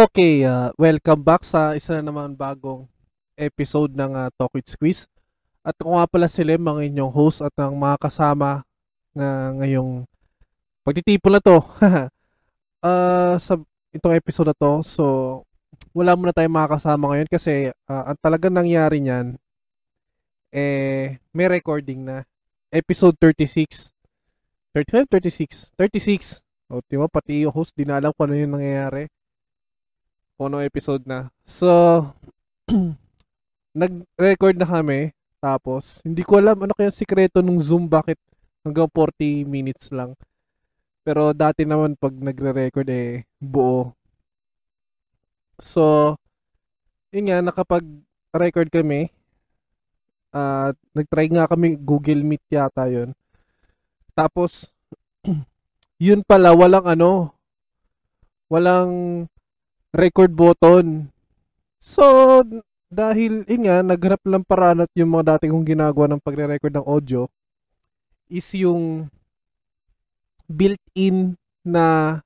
Okay, uh, welcome back sa isa na naman bagong episode ng uh, Talk with Squeeze. At ako nga pala si Lem, ang inyong host at ang mga kasama na ngayong pagtitipon na to. uh, sa itong episode na to, so wala muna tayong makakasama ngayon kasi uh, ang talagang nangyari niyan, eh, may recording na. Episode 36. 35, 36. 36. O, di pati yung host, di na alam kung ano yung nangyayari kung episode na. So, nag-record na kami. Tapos, hindi ko alam ano kaya sikreto nung Zoom bakit hanggang 40 minutes lang. Pero dati naman pag nagre-record eh, buo. So, yun nga, nakapag-record kami. At uh, nag-try nga kami Google Meet yata yun. Tapos, yun pala, walang ano, walang record button. So, dahil, yun nga, naghanap lang paraan at yung mga dating kong ginagawa ng pagre-record ng audio is yung built-in na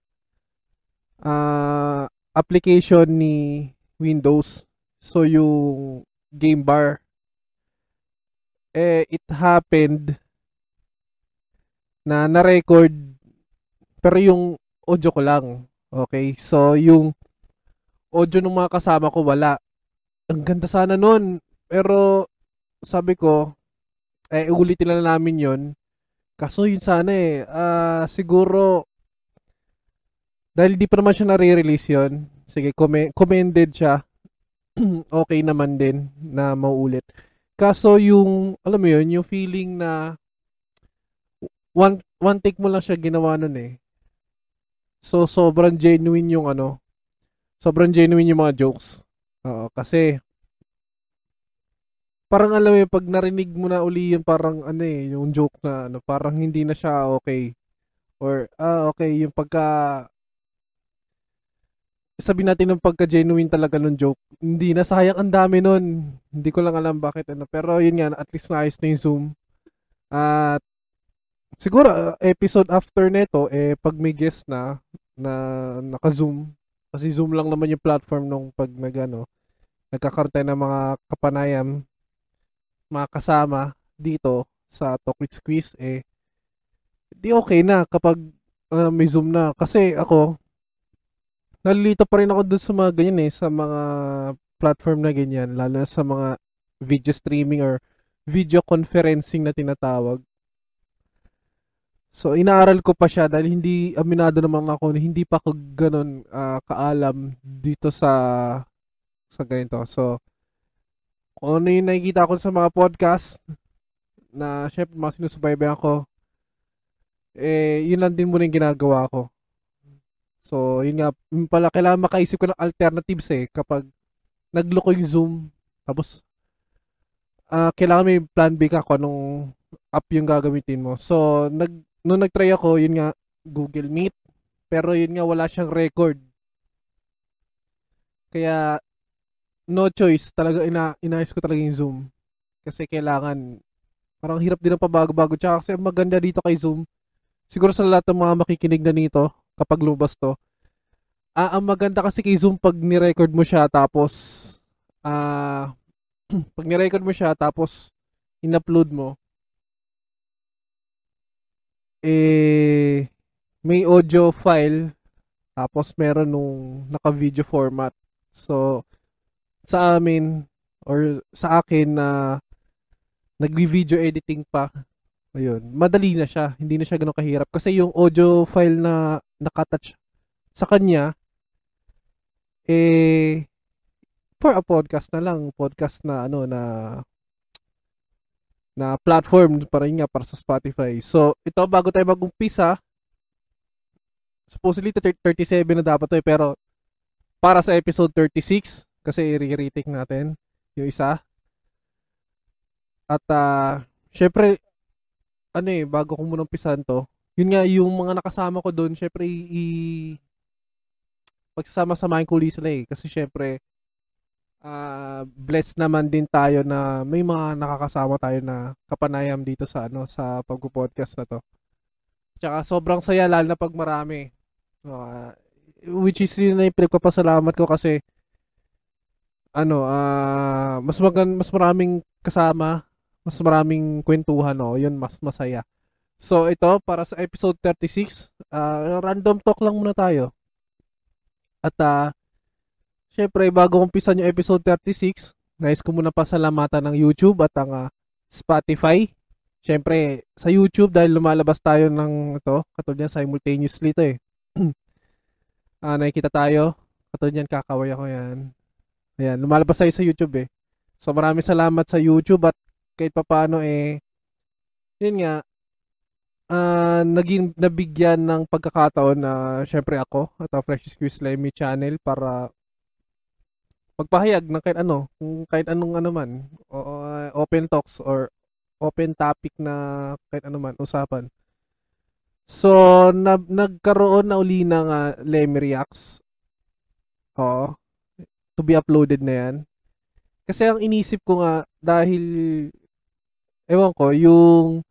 uh, application ni Windows. So, yung game bar. Eh, it happened na na-record pero yung audio ko lang. Okay? So, yung audio ng mga kasama ko wala. Ang ganda sana nun. Pero sabi ko, eh ulitin na namin yon Kaso yun sana eh, uh, siguro, dahil di pa naman siya nare-release yun, sige, com- commended siya, okay naman din na mauulit. Kaso yung, alam mo yun, yung feeling na one, one take mo lang siya ginawa nun eh. So, sobrang genuine yung ano, sobrang genuine yung mga jokes. Oo, kasi parang alam mo yung pag narinig mo na uli yun parang ano eh, yung joke na ano, parang hindi na siya okay. Or, ah, okay, yung pagka sabi natin ng pagka-genuine talaga ng joke. Hindi na sayang ang dami nun. Hindi ko lang alam bakit ano. Pero yun nga, at least naayos na yung Zoom. At siguro uh, episode after neto eh pag may guest na na naka-zoom kasi Zoom lang naman yung platform nung pag nagano nagkakaroon ng mga kapanayam mga kasama dito sa Talk with Squeeze eh di okay na kapag uh, may Zoom na. Kasi ako nalilito pa rin ako dun sa mga ganyan eh sa mga platform na ganyan lalo na sa mga video streaming or video conferencing na tinatawag So inaaral ko pa siya dahil hindi aminado naman ako hindi pa ako ganun uh, kaalam dito sa sa ganito. So kung ano yung nakikita ko sa mga podcast na syempre mga sinusubaybayan ko eh yun lang din muna yung ginagawa ko. So yun nga yun pala kailangan makaisip ko ng alternatives eh kapag nagloko yung Zoom tapos uh, kailangan may plan B ka kung anong app yung gagamitin mo. So nag nung nagtry ako, yun nga, Google Meet. Pero yun nga, wala siyang record. Kaya, no choice. Talaga, ina inayos ko talaga yung Zoom. Kasi kailangan, parang hirap din ang pabago-bago. Tsaka kasi maganda dito kay Zoom, siguro sa lahat ng mga makikinig na nito, kapag lumabas to, ah, ang maganda kasi kay Zoom pag ni-record mo siya, tapos, ah, pag ni-record mo siya, tapos, in-upload mo, eh, may audio file, tapos meron nung naka-video format. So, sa amin, or sa akin na uh, nagvi-video editing pa, ayun, madali na siya. Hindi na siya ganun kahirap. Kasi yung audio file na nakatouch sa kanya, eh, for a podcast na lang, podcast na ano na na platform para nga para sa Spotify. So, ito bago tayo mag-umpisa, supposedly 37 na dapat to eh, pero para sa episode 36 kasi i-retake natin yung isa. At uh, syempre ano eh, bago ko muna umpisan to, yun nga yung mga nakasama ko doon, syempre i, i pagsasama-samahin ko ulit sila eh kasi syempre uh, blessed naman din tayo na may mga nakakasama tayo na kapanayam dito sa ano sa pagpo-podcast na to. Tsaka sobrang saya lalo na pag marami. Uh, which is yun na yung pinagpapasalamat ko kasi ano, ah mas magan mas maraming kasama, mas maraming kwentuhan, no? Yun, mas masaya. So, ito, para sa episode 36, ah random talk lang muna tayo. At, ah syempre, bago umpisan yung episode 36, nais ko muna pasalamatan ng YouTube at ang ah, Spotify. Syempre, sa YouTube, dahil lumalabas tayo ng ito, katulad yan, simultaneously ito eh. ah nakikita tayo. Katulad yan, kakaway ako yan. Ayan, lumalabas tayo sa YouTube eh. So maraming salamat sa YouTube at kahit papaano eh, yun nga, ah naging nabigyan ng pagkakataon na syempre ako at ang Fresh Squeeze Lemmy channel para magpahayag ng kahit ano, kung kahit anong ano man, o- open talks or open topic na kahit ano man, usapan. So, na, nagkaroon na uli ng uh, Lemmy Reacts. Oo. To be uploaded na yan. Kasi ang inisip ko nga, dahil, ewan ko, yung,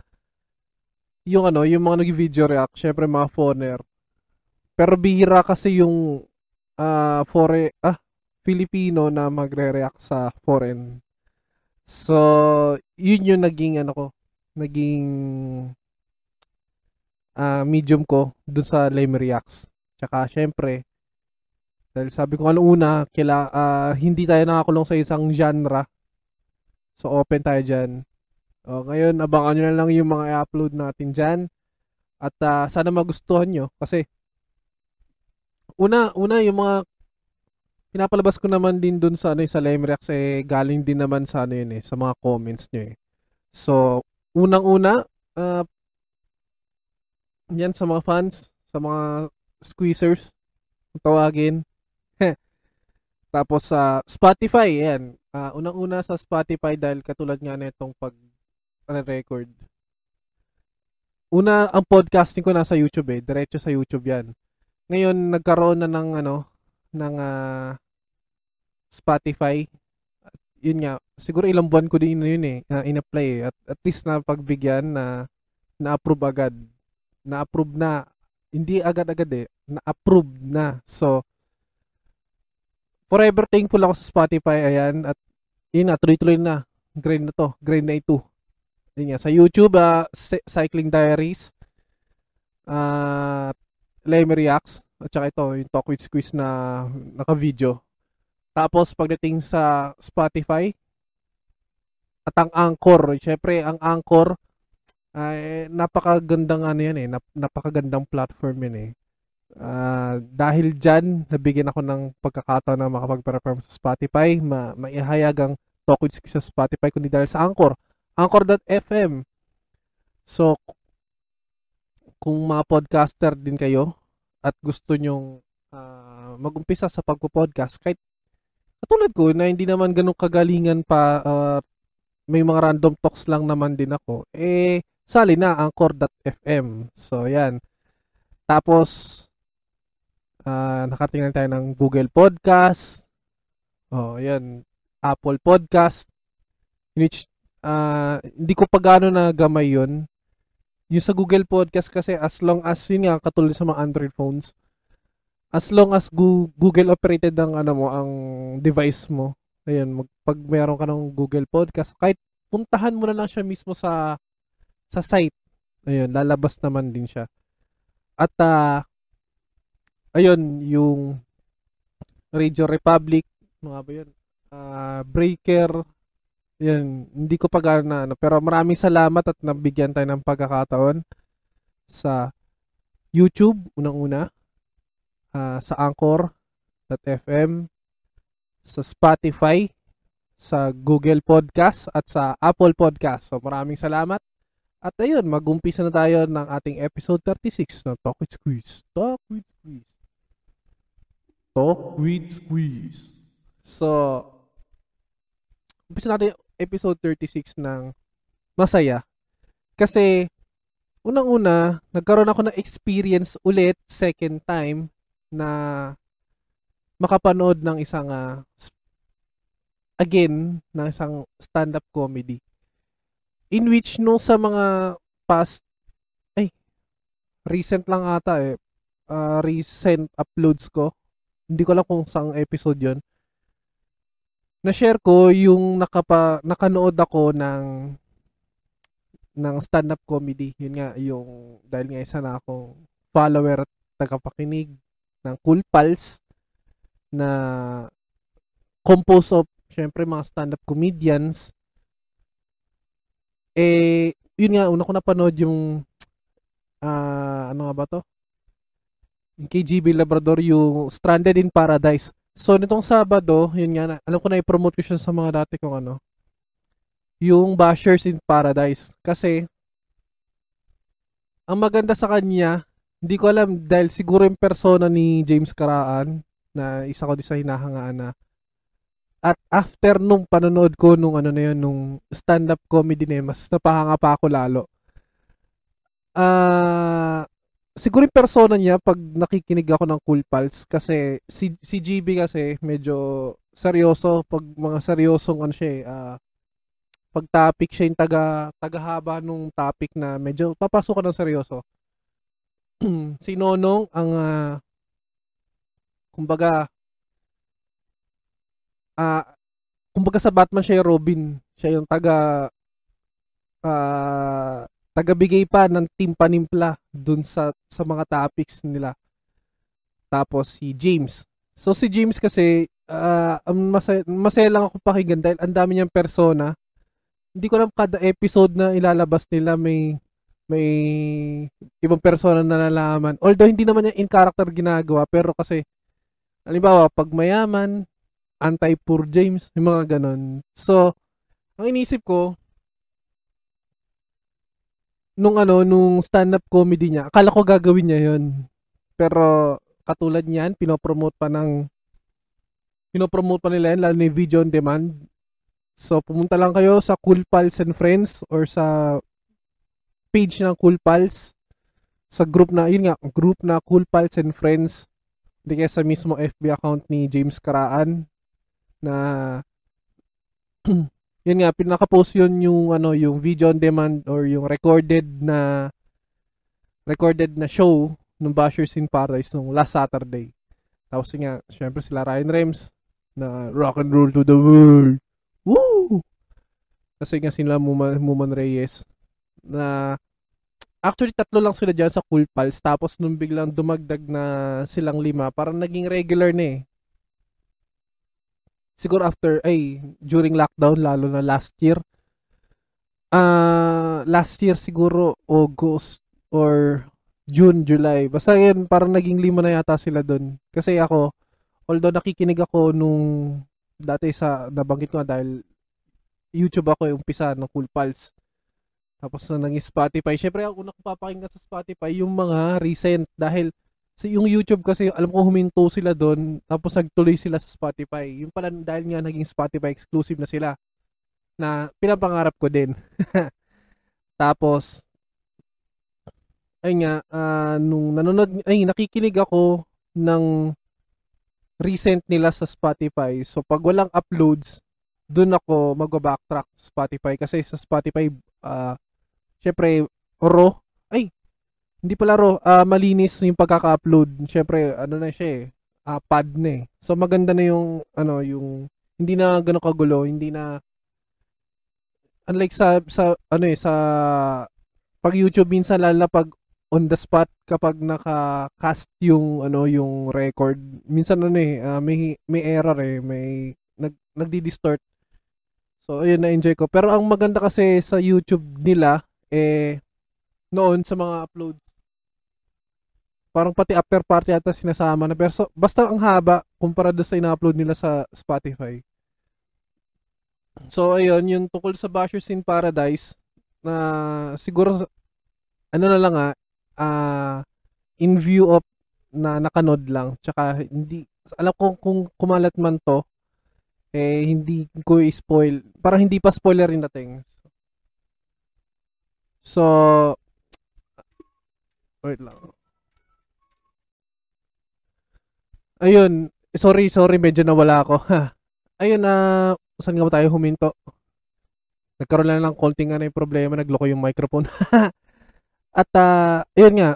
yung ano, yung mga nag-video react, syempre mga phoner. Pero bihira kasi yung, ah, fore, ah, Filipino na magre-react sa foreign. So, yun yung naging ano ko, naging ah, medium ko dun sa Lame Reacts. Tsaka, syempre, dahil sabi ko ano una, kila, ah, hindi tayo nakakulong sa isang genre. So, open tayo dyan. O, ngayon, abangan nyo na lang yung mga i-upload natin dyan. At ah, sana magustuhan nyo. Kasi, una, una yung mga pinapalabas ko naman din dun sa ano eh, sa Lemreax eh galing din naman sa ano yun eh sa mga comments nyo eh. So, unang-una uh, yan sa mga fans, sa mga squeezers, kung tawagin. Tapos sa Spotify, yan. Uh, unang-una sa Spotify dahil katulad nga nitong pag record. Una, ang podcasting ko nasa YouTube eh. Diretso sa YouTube yan. Ngayon, nagkaroon na ng ano, ng uh, Spotify. At yun nga, siguro ilang buwan ko din yun eh, uh, in-apply eh. At, at least na pagbigyan na na-approve agad. Na-approve na. Hindi agad-agad eh. Na-approve na. So, forever thankful ako sa Spotify. Ayan. At yun na, tuloy-tuloy na. Grind na to. Grind na ito. Yun nga. Sa YouTube, uh, Cycling Diaries. Uh, Lemmy Reacts. At saka ito, yung Talk with Squeeze na naka-video. Tapos pagdating sa Spotify at ang Anchor, syempre ang Anchor ay napakagandang ano yan eh, nap- napakagandang platform yan eh. Uh, dahil dyan, nabigyan ako ng pagkakataon na makapag-perform sa Spotify, ma maihayag ang talk sa Spotify kundi dahil sa Anchor. Anchor.fm. So, kung mga podcaster din kayo at gusto nyong uh, mag-umpisa sa pagpo-podcast, kahit katulad ko na hindi naman ganun kagalingan pa uh, may mga random talks lang naman din ako eh sali na anchor.fm so yan. Tapos uh, nakatingnan tayo ng Google Podcast. Oh yan. Apple Podcast. Which uh, hindi ko pa gaano na gamay yun. Yung sa Google Podcast kasi as long as yun nga katulad sa mga Android phones as long as Google operated ang ano mo ang device mo ayun mag, pag mayroon ka ng Google Podcast kahit puntahan mo na lang siya mismo sa sa site ayun lalabas naman din siya. At uh, ayun yung Radio Republic mga ba yun? Uh, Breaker yan hindi ko pa na ano pero maraming salamat at nabigyan tayo ng pagkakataon sa YouTube unang-una uh, sa Anchor.fm, sa Spotify, sa Google Podcast at sa Apple Podcast. So maraming salamat. At ayun, mag-umpisa na tayo ng ating episode 36 ng Talk with Squeeze. Talk with Squeeze. Talk with Squeeze. So, umpisa natin yung episode 36 ng Masaya. Kasi, unang-una, nagkaroon ako ng experience ulit, second time, na makapanood ng isang uh, again ng isang stand-up comedy in which no sa mga past ay recent lang ata eh uh, recent uploads ko. Hindi ko alam kung saang episode yon na-share ko yung nakapa, nakanood ako ng ng stand-up comedy. Yun nga, yung dahil nga isa na akong follower at tagapakinig ng Cool Pals na composed of syempre mga stand-up comedians. Eh, yun nga, una ko napanood yung uh, ano nga ba to? Yung KGB Labrador, yung Stranded in Paradise. So, nitong Sabado, yun nga, alam ko na i-promote ko siya sa mga dati kong ano, yung Bashers in Paradise. Kasi, ang maganda sa kanya, hindi ko alam, dahil siguro yung persona ni James Karaan, na isa ko din sa hinahangaan na, at after nung panonood ko nung ano na yun, nung stand-up comedy na yun, mas napahanga pa ako lalo. Ah, uh, siguro yung persona niya pag nakikinig ako ng Cool Pals kasi si si GB kasi medyo seryoso pag mga seryosong ano siya eh, uh, pag topic siya yung taga tagahaba nung topic na medyo papasok ka ng seryoso. si Nonong ang uh, kumbaga uh, kumbaga sa Batman siya yung Robin. Siya yung taga uh, tagabigay pa ng team panimpla dun sa sa mga topics nila. Tapos si James. So si James kasi uh, masaya, masaya lang ako pakinggan dahil ang dami niyang persona. Hindi ko alam kada episode na ilalabas nila may may ibang persona na nalalaman. Although hindi naman niya in character ginagawa pero kasi halimbawa pag mayaman, anti-poor James, yung mga ganon. So, ang inisip ko, nung ano, nung stand-up comedy niya, akala ko gagawin niya yon Pero katulad niyan, pinopromote pa ng pinopromote pa nila yan, lalo ni video on demand. So, pumunta lang kayo sa Cool Pals and Friends or sa page ng Cool Pals sa group na, yun nga, group na Cool Pals and Friends. Hindi kaya sa mismo FB account ni James Karaan na yun nga pinaka-post yun yung ano yung video on demand or yung recorded na recorded na show ng Bashers in Paradise nung last Saturday. Tapos yun nga, syempre sila Ryan Rems na rock and roll to the world. Woo! Kasi nga sila Muman, Muman Reyes na actually tatlo lang sila dyan sa Cool Pals tapos nung biglang dumagdag na silang lima parang naging regular na eh siguro after, ay, during lockdown, lalo na last year. Uh, last year siguro, August or June, July. Basta yun, parang naging lima na yata sila doon. Kasi ako, although nakikinig ako nung dati sa, nabanggit ko dahil YouTube ako yung umpisa ng Cool Pals. Tapos na naging Spotify. Siyempre, ako una ko sa Spotify yung mga recent dahil So, yung YouTube kasi, alam ko huminto sila doon, tapos nagtuloy sila sa Spotify. Yung pala, dahil nga naging Spotify exclusive na sila, na pinapangarap ko din. tapos, ay nga, uh, nung nanonood, ay, nakikinig ako ng recent nila sa Spotify. So, pag walang uploads, doon ako magba-backtrack sa Spotify. Kasi sa Spotify, uh, syempre, raw, ay, hindi pala ro, uh, malinis yung pagkaka-upload. Syempre, ano na siya eh, uh, pad na eh. So maganda na yung ano, yung hindi na gano'ng kagulo, hindi na unlike sa sa ano eh sa pag YouTube minsan lalo na pag on the spot kapag naka-cast yung ano yung record minsan ano eh uh, may may error eh. May nag nagdi-distort. So ayun na enjoy ko. Pero ang maganda kasi sa YouTube nila eh noon sa mga uploads Parang pati after party ata sinasama na. Pero so, basta ang haba kumpara doon sa ina-upload nila sa Spotify. So, ayun, yung tungkol sa Bashers in Paradise, na siguro, ano na lang ah, uh, in view of na nakanod lang, tsaka hindi, alam ko kung kumalat man to, eh, hindi ko i-spoil, parang hindi pa spoiler rin dating. So, wait lang. Ayun, sorry, sorry, medyo nawala ako. Ayun na, uh, saan nga ba tayo huminto? Nagkaroon lang ng konting ano yung problema, nagloko yung microphone. At uh, ayun nga,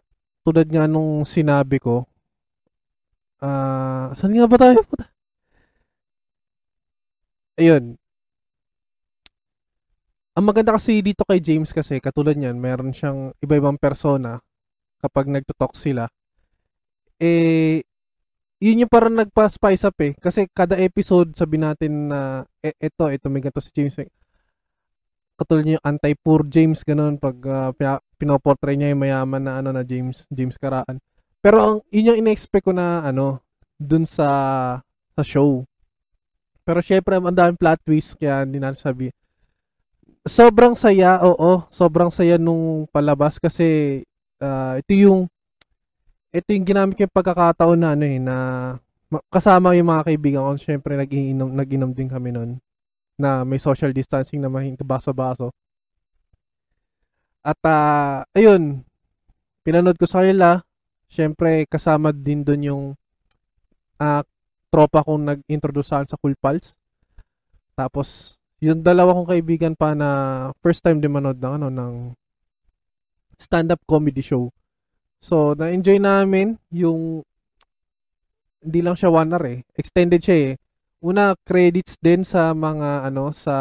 katulad nga nung sinabi ko, ah, saan nga ba tayo? Ayun. Ang maganda kasi dito kay James kasi, katulad niyan, meron siyang iba-ibang persona kapag nagtutok sila. Eh, yun yung parang nagpa-spice up eh. Kasi kada episode, sabi natin na, eh, ito, ito, may ganito si James. Katulad niya yung anti-poor James, ganun, pag uh, pinoportray niya yung mayaman na, ano, na James, James Karaan. Pero ang, yun yung ina-expect ko na, ano, dun sa, sa show. Pero syempre, ang daming plot twist, kaya hindi natin sabi. Sobrang saya, oo, sobrang saya nung palabas kasi uh, ito yung ito yung ginamit ko yung pagkakataon na ano eh, na kasama yung mga kaibigan ko. Siyempre, nag-inom, nag-inom din kami noon na may social distancing na mahinto baso-baso. At uh, ayun, pinanood ko sa kanila. Siyempre, kasama din doon yung uh, tropa kong nag-introduce sa Cool Pals. Tapos, yung dalawa kong kaibigan pa na first time din manood ng ano ng stand-up comedy show. So, na-enjoy namin yung hindi lang siya one hour eh. Extended siya eh. Una, credits din sa mga ano sa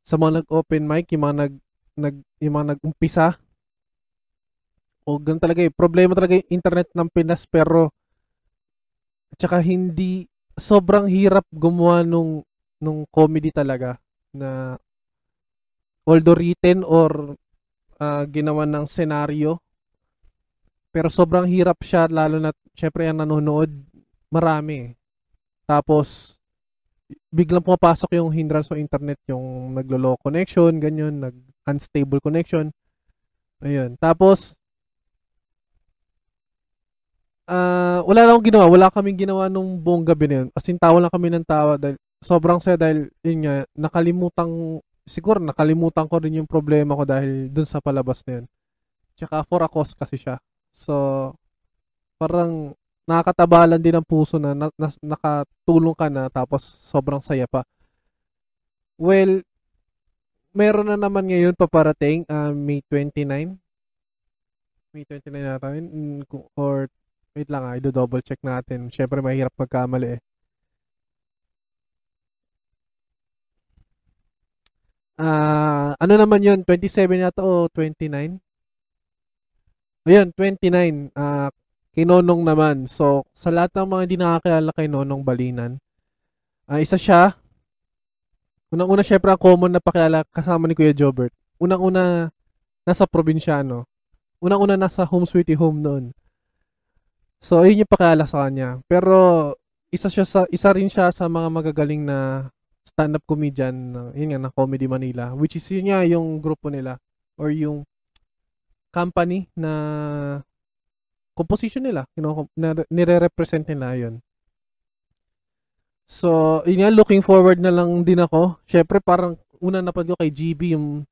sa mga nag-open mic, yung mga nag, nag yung mga nag-umpisa. O ganun talaga eh. Problema talaga yung internet ng Pinas pero tsaka hindi sobrang hirap gumawa nung nung comedy talaga na although written or uh, ginawa ng senaryo pero sobrang hirap siya lalo na syempre ang nanonood marami. Tapos biglang pumapasok yung hindrance sa internet yung naglo-low connection ganyan nag unstable connection. Ayun. Tapos uh, wala lang akong ginawa. Wala kaming ginawa nung buong gabi na yun. As in tawa lang kami ng tawa dahil sobrang saya dahil yun nga, nakalimutan, siguro nakalimutan ko rin yung problema ko dahil dun sa palabas na yun. Tsaka for a cause kasi siya. So, parang nakakatabalan din ang puso na, na, na nakatulong ka na tapos sobrang saya pa. Well, meron na naman ngayon paparating uh, May 29. May 29 natin or wait lang ah, i-double check natin. Syempre mahirap magkamali eh. Uh, ano naman yun, 27 yata o 29? Ayun, 29. Uh, kay Nonong naman. So, sa lahat ng mga hindi nakakilala kay Nonong Balinan, uh, isa siya. Unang-una, syempre, ang common na pakilala kasama ni Kuya Jobert. Unang-una, nasa probinsyano. Unang-una, nasa home sweetie home noon. So, yun yung pakilala sa kanya. Pero, isa siya sa isa rin siya sa mga magagaling na stand-up comedian ng yun nga, ng Comedy Manila which is yun nga yung grupo nila or yung company na composition nila you know, na nire-represent nila yun. So yun nga looking forward na lang din ako. Syempre parang una napad ko kay GB yung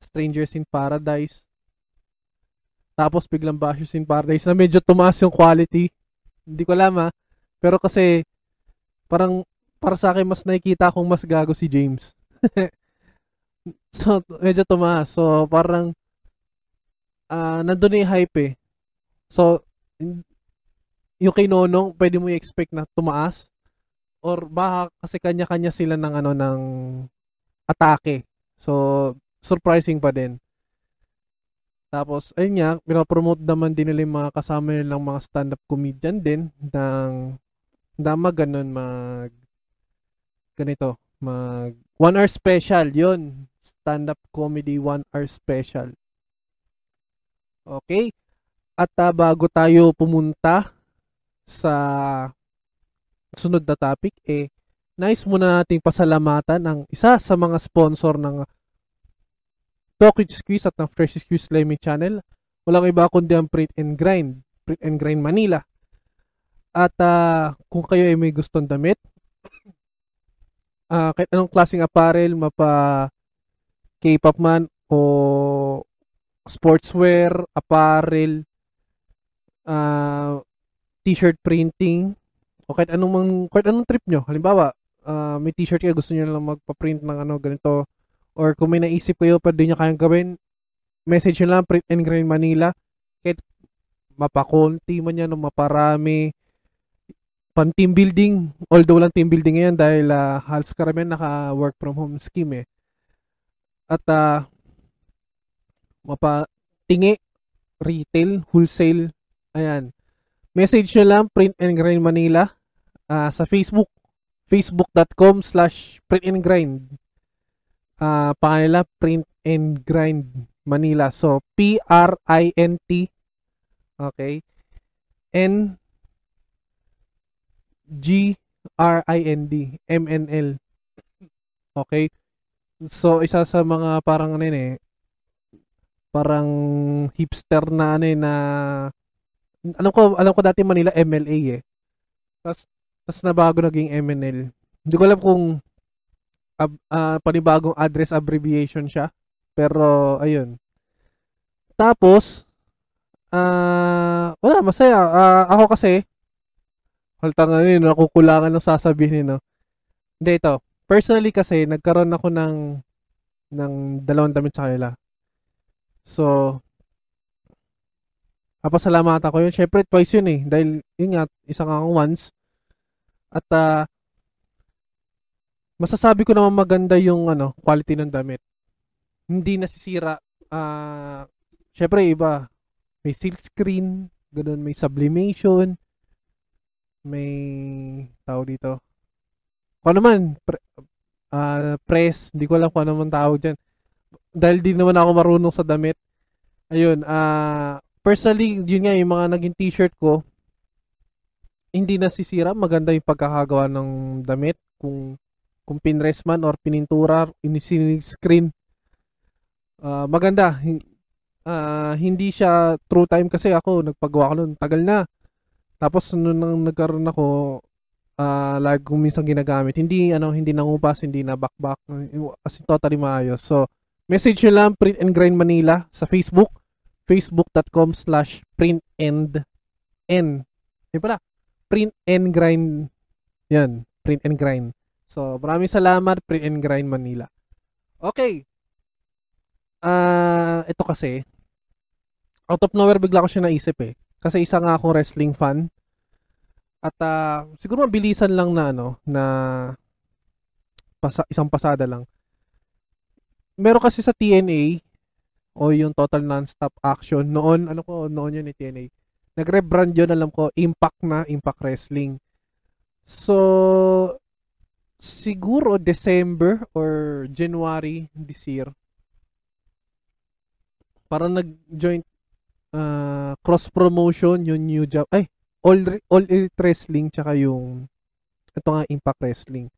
Strangers in Paradise. Tapos biglang Bashers in Paradise na medyo tumaas yung quality. Hindi ko alam ha pero kasi parang para sa akin mas nakikita akong mas gago si James. so, medyo tumaas. So, parang uh, nandun na yung hype eh. So, yung kay Nonong, pwede mo i-expect na tumaas or baka kasi kanya-kanya sila ng ano ng atake. So, surprising pa din. Tapos, ayun nga, pinapromote naman din nila yung mga kasama nilang mga stand-up comedian din ng dama ganun mag ganito, mag one hour special, yun. Stand-up comedy one hour special. Okay? At uh, bago tayo pumunta sa sunod na topic, eh, nice muna nating pasalamatan ang isa sa mga sponsor ng Tokyo Squeeze at ng Fresh Squeeze Lemmy Channel. Walang iba kundi ang Print and Grind. Print and Grind Manila. At uh, kung kayo ay may gustong damit, uh, kahit anong klaseng apparel, mapa K-pop man o sportswear, apparel, uh, t-shirt printing, o kahit anong mang, kahit anong trip nyo. Halimbawa, uh, may t-shirt kayo, gusto nyo lang magpa-print ng ano, ganito, or kung may naisip kayo, pwede nyo kayang gawin, message nyo lang, Print and Grind Manila. kahit mapakonti man yan o maparami, pan team building, although lang team building ngayon dahil uh, halos karamihan naka work from home scheme eh. At uh, mapatingi, retail, wholesale, ayan. Message nyo lang, Print and Grind Manila uh, sa Facebook, facebook.com slash print and grind. Uh, pangalan Print and Grind Manila. So, P-R-I-N-T okay, N G R I N D M N L. Okay? So isa sa mga parang ano eh parang hipster na ano eh, na alam ko alam ko dati Manila MLA eh. Tapos tapos na bago naging MNL. Hindi ko alam kung uh, uh, panibagong address abbreviation siya. Pero ayun. Tapos ah uh, wala masaya. Uh, ako kasi Halta nga yun, nakukulangan ng sasabihin, no? Hindi, ito. Personally kasi, nagkaroon ako ng ng dalawang damit sa kanila. So, papasalamatan ko yun. Siyempre, twice yun eh. Dahil, yun nga, isang akong once. At, uh, masasabi ko naman maganda yung ano, quality ng damit. Hindi nasisira. Uh, Siyempre, iba. May silk screen, ganun, may sublimation, may tao dito. Kung ano man, pre, uh, press, hindi ko alam kung ano man tawag dyan. Dahil di naman ako marunong sa damit. Ayun, uh, personally, yun nga, yung mga naging t-shirt ko, hindi nasisira. Maganda yung pagkakagawa ng damit. Kung, kung pinrest man or pinintura, screen. Uh, maganda. Uh, hindi siya true time kasi ako, nagpagawa ko nun. Tagal na tapos nung nang nagkaroon ako uh, lagi kong minsan ginagamit. Hindi ano, hindi nangupas, hindi na backback, as in totally maayos. So, message nyo lang Print and Grind Manila sa Facebook, facebook.com slash print and n. Yan pala, print and grind. Yan, print and grind. So, maraming salamat, Print and Grind Manila. Okay. Ah, uh, ito kasi, out of nowhere bigla ko siya naisip eh. Kasi isa nga akong wrestling fan. At uh, siguro mabilisan lang na ano, na pasa, isang pasada lang. Meron kasi sa TNA o yung Total Non-Stop Action noon, ano ko, noon yun ni TNA. Nag-rebrand yun, alam ko, Impact na, Impact Wrestling. So, siguro December or January this year, parang nag-joint uh, cross promotion yung New Jap ay all all elite wrestling tsaka yung ito nga Impact Wrestling.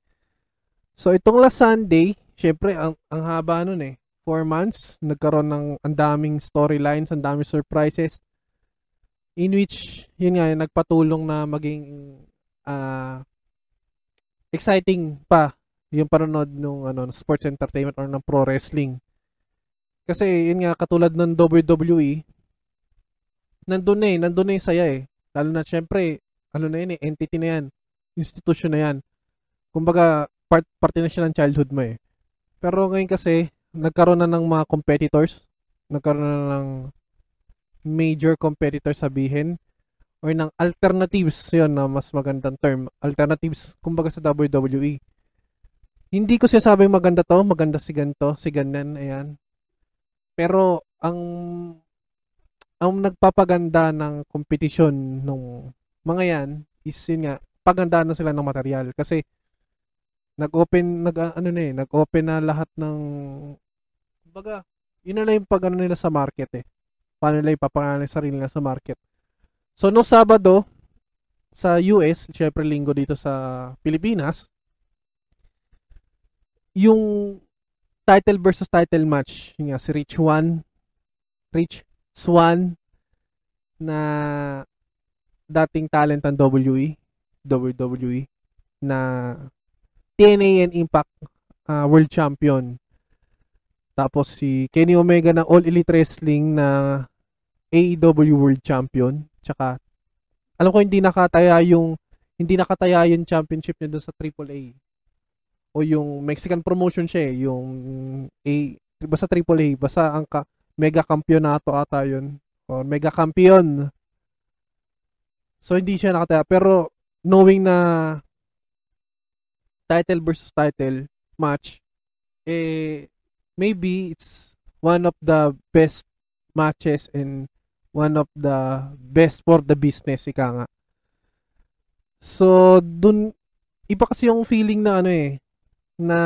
So itong last Sunday, syempre ang ang haba nun eh. 4 months, nagkaroon ng ang daming storylines, ang daming surprises in which yun nga nagpatulong na maging uh, exciting pa yung panonood ng ano sports entertainment or ng pro wrestling. Kasi yun nga katulad ng WWE, nandun na eh, nandun na yung saya eh. Lalo na syempre, ano na yun eh, entity na yan, institution na yan. Kumbaga, part, parte na siya ng childhood mo eh. Pero ngayon kasi, nagkaroon na ng mga competitors, nagkaroon na ng major competitors sabihin, or ng alternatives, yon na mas magandang term, alternatives, kumbaga sa WWE. Hindi ko sinasabing maganda to, maganda si ganto, si ganan, ayan. Pero, ang ang nagpapaganda ng kompetisyon nung mga yan is yun nga, paganda na sila ng material kasi nag-open nag ano na eh, nag-open na lahat ng baga, yun na lang yung pag ano nila sa market eh. Paano nila ipapangalan yung sarili nila sa market. So, no Sabado, sa US, syempre linggo dito sa Pilipinas, yung title versus title match, yun nga, si Rich One, Rich Swan na dating talent ng WWE, WWE na TNA and Impact uh, World Champion. Tapos si Kenny Omega ng All Elite Wrestling na AEW World Champion. Tsaka alam ko hindi nakataya yung hindi nakataya yung championship niya doon sa AAA. O yung Mexican promotion siya eh, yung A basta AAA, basta ang ka, mega kampyonato ata yun or mega champion. So hindi siya nakataya pero knowing na title versus title match eh maybe it's one of the best matches and one of the best for the business ika nga. So dun iba kasi yung feeling na ano eh na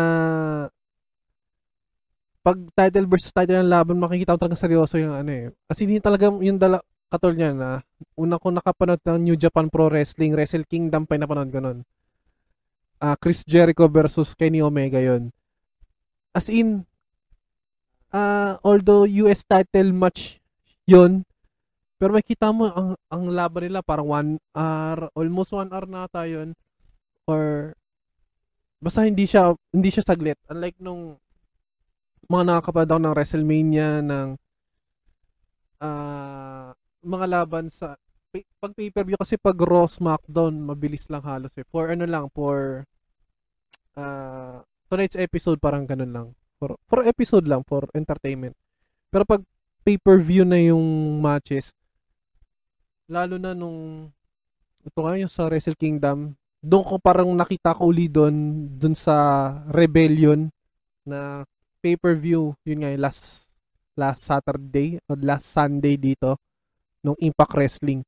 pag title versus title ng laban, makikita ko talaga seryoso yung ano eh. As in, talaga yung dala, katol niya na una ko nakapanood ng New Japan Pro Wrestling, Wrestle Kingdom pa napanood ko nun. Uh, Chris Jericho versus Kenny Omega yon As in, uh, although US title match yon pero makita mo ang ang laban nila parang 1 hour, almost 1 hour na ata yun. Or basta hindi siya hindi siya saglit. Unlike nung mga nakakapanood ako ng WrestleMania ng uh, mga laban sa pag pay-per-view kasi pag Raw SmackDown mabilis lang halos eh. For ano lang for uh, tonight's episode parang ganun lang. For for episode lang for entertainment. Pero pag pay-per-view na yung matches lalo na nung ito nga yung sa Wrestle Kingdom doon ko parang nakita ko uli doon doon sa Rebellion na pay-per-view, yun nga last last Saturday o last Sunday dito nung Impact Wrestling.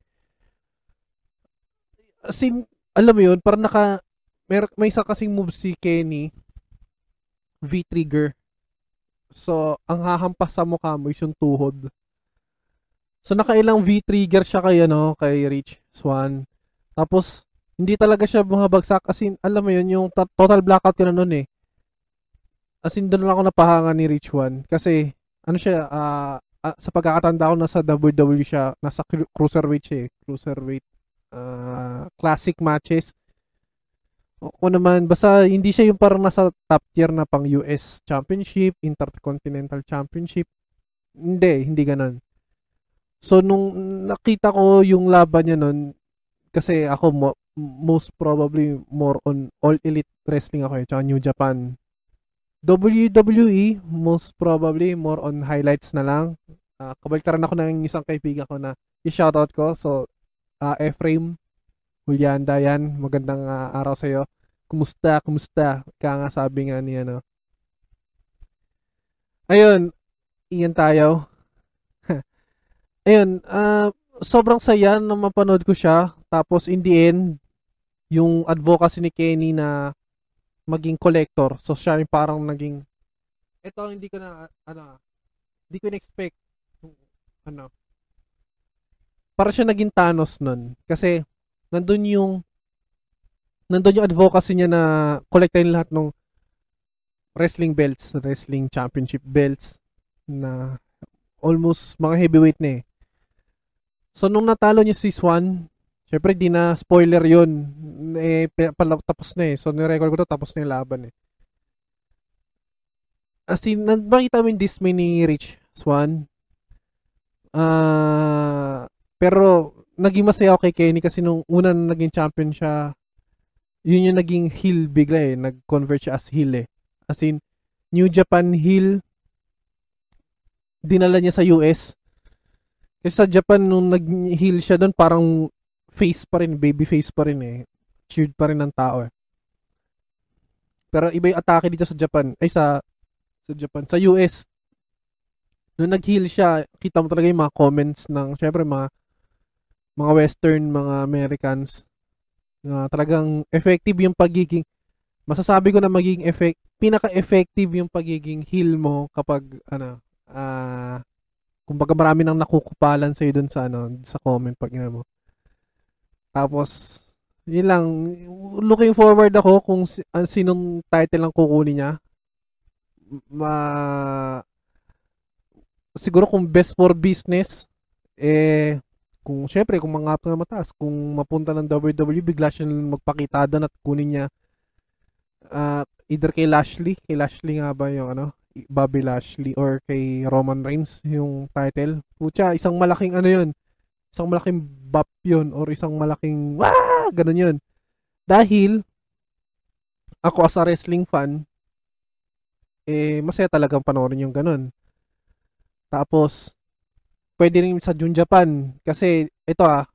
Sin alam mo yun, parang naka may, may isa kasing move si Kenny V-trigger. So, ang hahampas sa mukha mo is yung tuhod. So, nakailang V-trigger siya kay, ano, kay Rich Swan. Tapos, hindi talaga siya bumabagsak. As in, alam mo yun, yung total blackout ko na noon eh as in doon ako napahanga ni Rich One kasi ano siya uh, uh, sa pagkakatanda ko nasa WWE siya. Nasa cruiserweight siya eh. Cruiserweight uh, classic matches. O naman basta hindi siya yung parang nasa top tier na pang US Championship Intercontinental Championship. Hindi hindi ganoon so nung nakita ko yung laban niya noon kasi ako mo, most probably more on all elite wrestling ako eh tsaka New Japan WWE, most probably, more on highlights na lang. Uh, kabaliktaran ako ng isang kaibigan ko na i-shoutout ko. So, uh, Ephraim, Julianda, yan. Magandang uh, araw sa iyo. Kumusta? Kumusta? Kaya nga sabi nga ni ano. Ayun, iyan tayo. Ayun, uh, sobrang saya na mapanood ko siya. Tapos in the end, yung advocacy ni Kenny na maging collector. So siya yung parang naging ito hindi ko na ano hindi ko na-expect ano para siya naging Thanos nun kasi nandun yung nandun yung advocacy niya na kolektahin lahat ng wrestling belts, wrestling championship belts na almost mga heavyweight na eh. So nung natalo niya si Swan, Siyempre, di na spoiler yun. Eh, pala, tapos na eh. So, nirecord ko to, tapos na yung laban eh. As in, nakita mo yung dismay ni Rich Swan. Uh, pero, naging masaya ako kay Kenny kasi nung una na naging champion siya, yun yung naging heel bigla eh. Nag-convert siya as heel eh. As in, New Japan heel, dinala niya sa US. Kasi sa Japan, nung nag-heel siya doon, parang face pa rin, baby face pa rin eh. Cheered pa rin ng tao eh. Pero iba yung atake dito sa Japan, ay sa sa Japan, sa US. Nung nag-heal siya, kita mo talaga yung mga comments ng, syempre mga mga western, mga Americans na talagang effective yung pagiging masasabi ko na magiging effect pinaka-effective yung pagiging heal mo kapag ano ah uh, kumbaga marami nang nakukupalan sa doon sa ano sa comment pag mo tapos, yun lang, looking forward ako kung uh, sinong title ang kukunin niya. Ma siguro kung best for business eh kung syempre kung mga na mataas kung mapunta ng WWE bigla siyang magpakita doon at kunin niya. Uh, either kay Lashley kay Lashley nga ba yung ano Bobby Lashley or kay Roman Reigns yung title. Pucha isang malaking ano yun isang malaking bop yun or isang malaking wah ganun yun dahil ako as a wrestling fan eh masaya talagang panoorin yung ganun tapos pwede rin sa Jun Japan. Kasi, ito ah,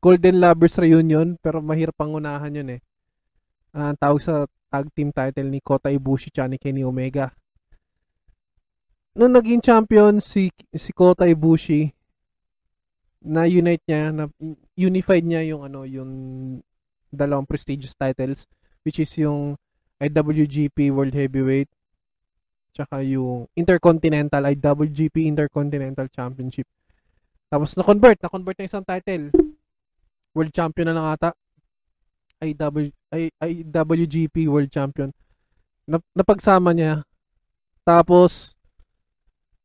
Golden Lovers Reunion, pero mahirap pang unahan yun eh. Uh, tawag sa tag team title ni Kota Ibushi at ni Kenny Omega. Nung naging champion si si Kota Ibushi, na unite niya, na unified niya yung ano, yung dalawang prestigious titles which is yung IWGP World Heavyweight tsaka yung Intercontinental IWGP Intercontinental Championship. Tapos na-convert, na-convert na isang title. World Champion na lang ata. IW, I, IWGP World Champion. Na, napagsama niya. Tapos,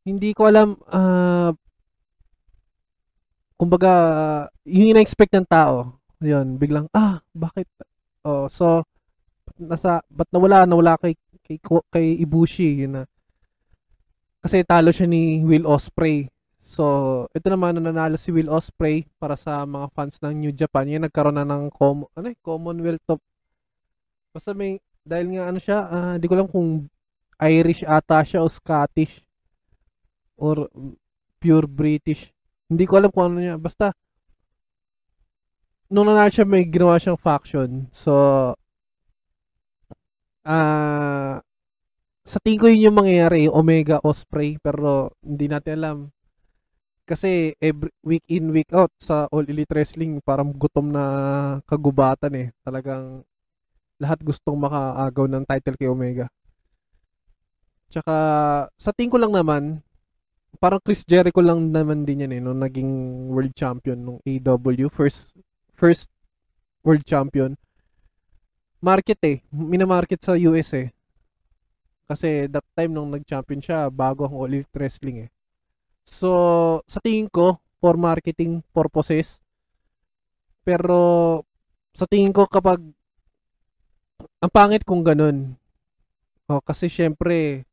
hindi ko alam, uh, kumbaga, yung ina-expect ng tao. Yun, biglang, ah, bakit? Oh, so, nasa, ba't nawala, nawala kay, kay, kay Ibushi, yun na. Kasi talo siya ni Will Osprey. So, ito naman nanalo si Will Osprey para sa mga fans ng New Japan. Yan nagkaroon na ng com ano, eh, Commonwealth of Basta may dahil nga ano siya, uh, di ko alam kung Irish ata siya o Scottish or pure British. Hindi ko alam kung ano niya. Basta nung nanalo siya may ginawa siyang faction. So ah uh, sa tingin ko yun yung mangyayari, Omega Osprey, pero hindi natin alam kasi every week in week out sa All Elite Wrestling parang gutom na kagubatan eh. Talagang lahat gustong makaagaw ng title kay Omega. Tsaka sa tingin ko lang naman parang Chris Jericho lang naman din yan eh nung naging world champion nung AW first first world champion. Market eh minamarket sa US eh. Kasi that time nung nag-champion siya bago ang All Elite Wrestling eh. So, sa tingin ko, for marketing purposes, pero sa tingin ko kapag ang pangit kung ganun. Oh, kasi syempre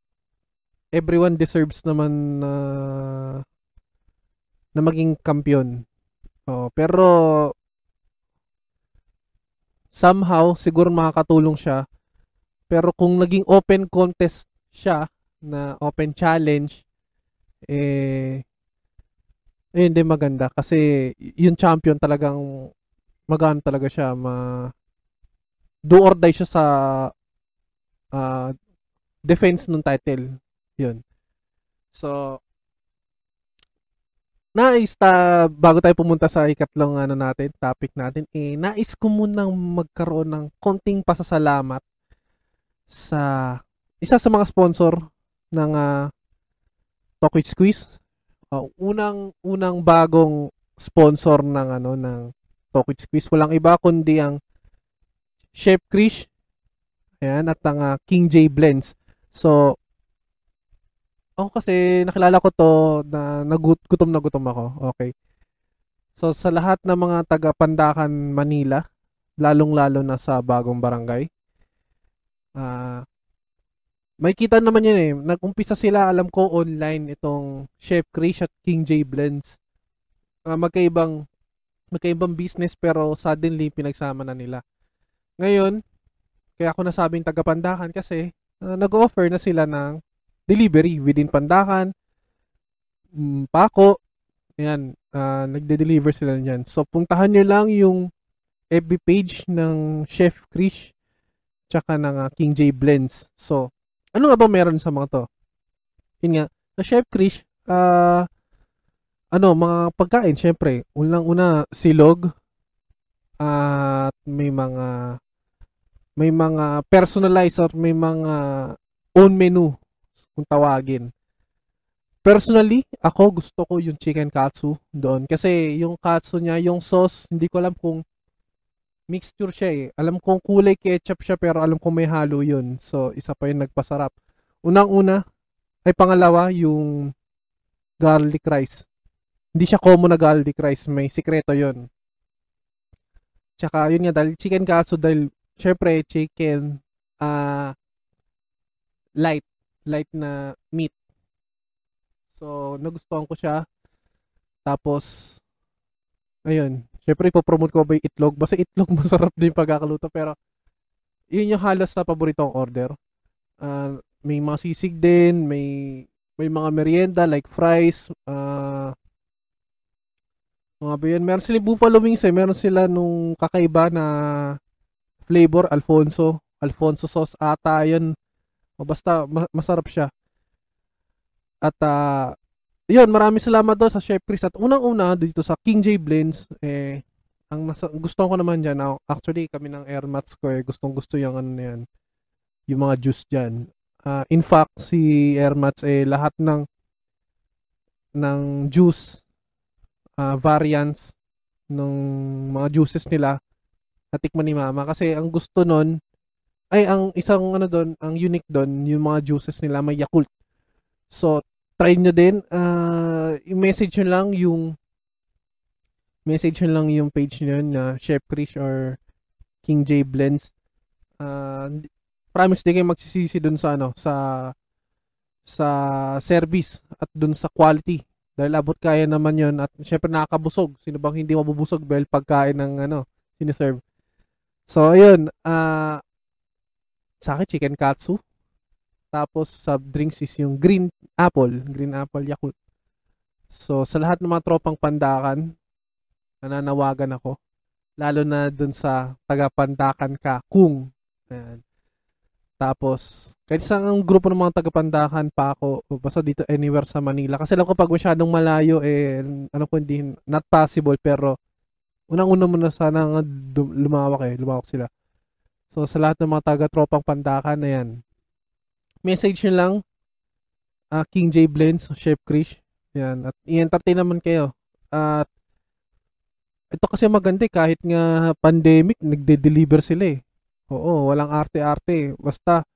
everyone deserves naman na na maging kampiyon. Oh, pero somehow siguro makakatulong siya. Pero kung naging open contest siya na open challenge, eh, eh hindi maganda kasi yung champion talagang magaan talaga siya ma do or die siya sa uh, defense ng title yun so nais ta bago tayo pumunta sa ikatlong ano natin topic natin eh nais ko munang magkaroon ng konting pasasalamat sa isa sa mga sponsor ng uh, Talk Squeeze. Uh, unang unang bagong sponsor ng ano ng Talk Squeeze. Walang iba kundi ang Chef Krish. Ayan, at ang uh, King J Blends. So, ako kasi nakilala ko to na nagutom na gutom ako. Okay. So, sa lahat ng mga taga Pandakan, Manila, lalong-lalo na sa bagong barangay, uh, may kita naman yun eh. Nag-umpisa sila, alam ko, online itong Chef Krish at King J Blends. Uh, magkaibang, magkaibang business pero suddenly pinagsama na nila. Ngayon, kaya ako nasabing taga-Pandakan kasi uh, nag-offer na sila ng delivery within Pandakan, um, Pako, Ayan, uh, nagde-deliver sila niyan. So, puntahan nyo lang yung FB page ng Chef Krish tsaka ng uh, King J Blends. So, ano nga ba meron sa mga to? Yun nga, sa Chef Krish, uh, ano, mga pagkain, syempre, unang-una, silog, at uh, may mga may mga personalized or may mga own menu kung tawagin. Personally, ako gusto ko yung chicken katsu doon kasi yung katsu niya, yung sauce, hindi ko alam kung mixture siya eh. Alam kong kulay ketchup siya pero alam kong may halo yun. So, isa pa yung nagpasarap. Unang-una, ay pangalawa, yung garlic rice. Hindi siya common na garlic rice. May sikreto yon Tsaka, yun nga, dahil chicken katsu, dahil, syempre, chicken, uh, light, light na meat. So, nagustuhan ko siya. Tapos, ayun, Siyempre, ipopromote ko ba yung itlog? Basta itlog masarap din pagkakaluto. Pero, yun yung halos sa paboritong order. Uh, may mga sisig din, may may mga merienda like fries, uh, Mga ba yun? Meron sila buffalo wings eh. Meron sila nung kakaiba na flavor, Alfonso. Alfonso sauce ata yun. O basta ma- masarap siya. At uh, yun, maraming salamat doon sa Chef Chris. At unang-una dito sa King J Blends, eh, ang nasa, gusto ko naman dyan, actually kami ng air mats ko eh, gustong gusto yung ano yan, yung mga juice dyan. Uh, in fact, si air mats eh, lahat ng ng juice uh, variants ng mga juices nila natikman ni mama kasi ang gusto nun ay ang isang ano doon ang unique doon yung mga juices nila may Yakult so try nyo din uh, i-message nyo lang yung message nyo lang yung page nyo na Chef Chris or King J Blends uh, promise din kayo magsisisi doon sa ano sa sa service at doon sa quality dahil abot kaya naman yon at syempre nakakabusog. Sino bang hindi mabubusog dahil pagkain ng ano, siniserve. So, ayun. Uh, sa akin, chicken katsu. Tapos, sa drinks is yung green apple. Green apple Yakult. So, sa lahat ng mga tropang pandakan, nananawagan ako. Lalo na dun sa taga-pandakan ka, kung. Ayan. Tapos, kahit sa ang grupo ng mga tagapandakan pa ako, basta dito anywhere sa Manila. Kasi alam ko pag masyadong malayo, eh, ano ko hindi, not possible, pero unang-una muna sana lumawak eh, lumawak sila. So, sa lahat ng mga taga-tropang pandakan na yan, message nyo lang, uh, King J Blends, Chef Krish, yan, at i-entertain naman kayo. At, ito kasi maganda eh, kahit nga pandemic, nagde-deliver sila eh. Oo, walang arte-arte. Basta,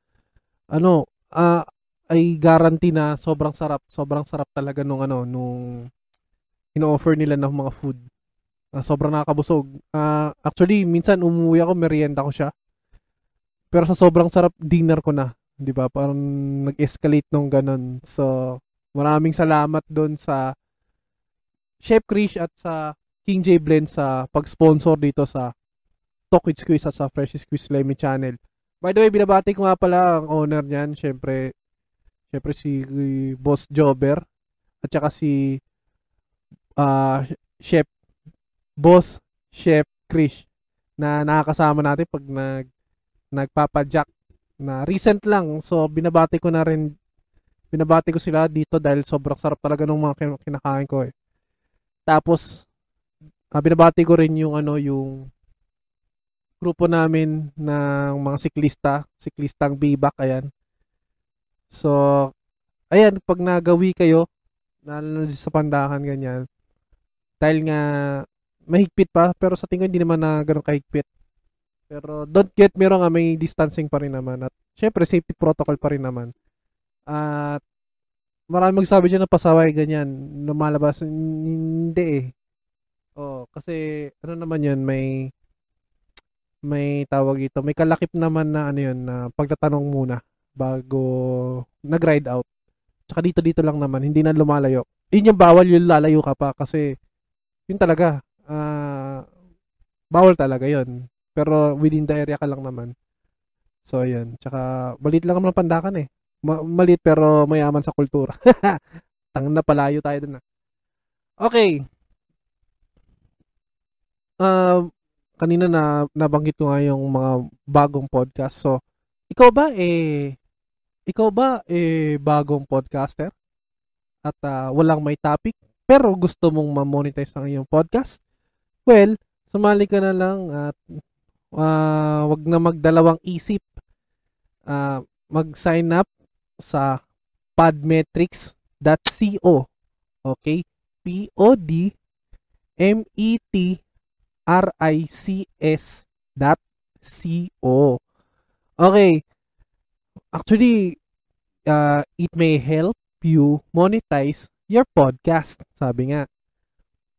ano, uh, ay guarantee na sobrang sarap. Sobrang sarap talaga nung ano, nung ino-offer nila ng mga food. Uh, sobrang nakakabusog. Uh, actually, minsan umuwi ako, merienda ko siya. Pero sa sobrang sarap, dinner ko na. 'di ba? Parang nag-escalate nung ganun. So, maraming salamat doon sa Chef Krish at sa King J Blend sa pag-sponsor dito sa Talk with Squeeze at sa Fresh Squeeze Lemmy Channel. By the way, binabati ko nga pala ang owner niyan, syempre, syempre si Boss Jobber at saka si uh, Chef Boss Chef Krish na nakakasama natin pag nag nagpapadjak na recent lang. So binabati ko na rin binabati ko sila dito dahil sobrang sarap talaga ng mga kinakain ko eh. Tapos uh, binabati ko rin yung ano yung grupo namin ng mga siklista, siklistang bibak, ayan. So, ayan, pag nagawi kayo, lalo sa pandakan, ganyan, dahil nga, mahigpit pa, pero sa tingin hindi naman na ganun kahigpit. Pero don't get me wrong, ah, may distancing pa rin naman. At syempre, safety protocol pa rin naman. At marami magsabi dyan na pasaway, ganyan, lumalabas. Hindi eh. Oh, kasi ano naman yun, may may tawag ito, may kalakip naman na ano yun, na pagtatanong muna bago nag-ride out. Tsaka dito dito lang naman, hindi na lumalayo. Yun yung bawal, yung lalayo ka pa kasi yun talaga, uh, bawal talaga yun. Pero within the area ka lang naman. So, yun. Tsaka, malit lang naman pandakan eh. Ma- malit pero mayaman sa kultura. Tang na palayo tayo dun na. Ah. Okay. Uh, kanina na nabanggit ko nga yung mga bagong podcast. So, ikaw ba eh ikaw ba eh bagong podcaster? At uh, walang may topic pero gusto mong ma-monetize ang iyong podcast? Well, sumali ka na lang at uh, wag na magdalawang isip. Uh, mag-sign up sa podmetrics.co. Okay? P O D M E T rics.co. Okay. Actually, uh, it may help you monetize your podcast. Sabi nga.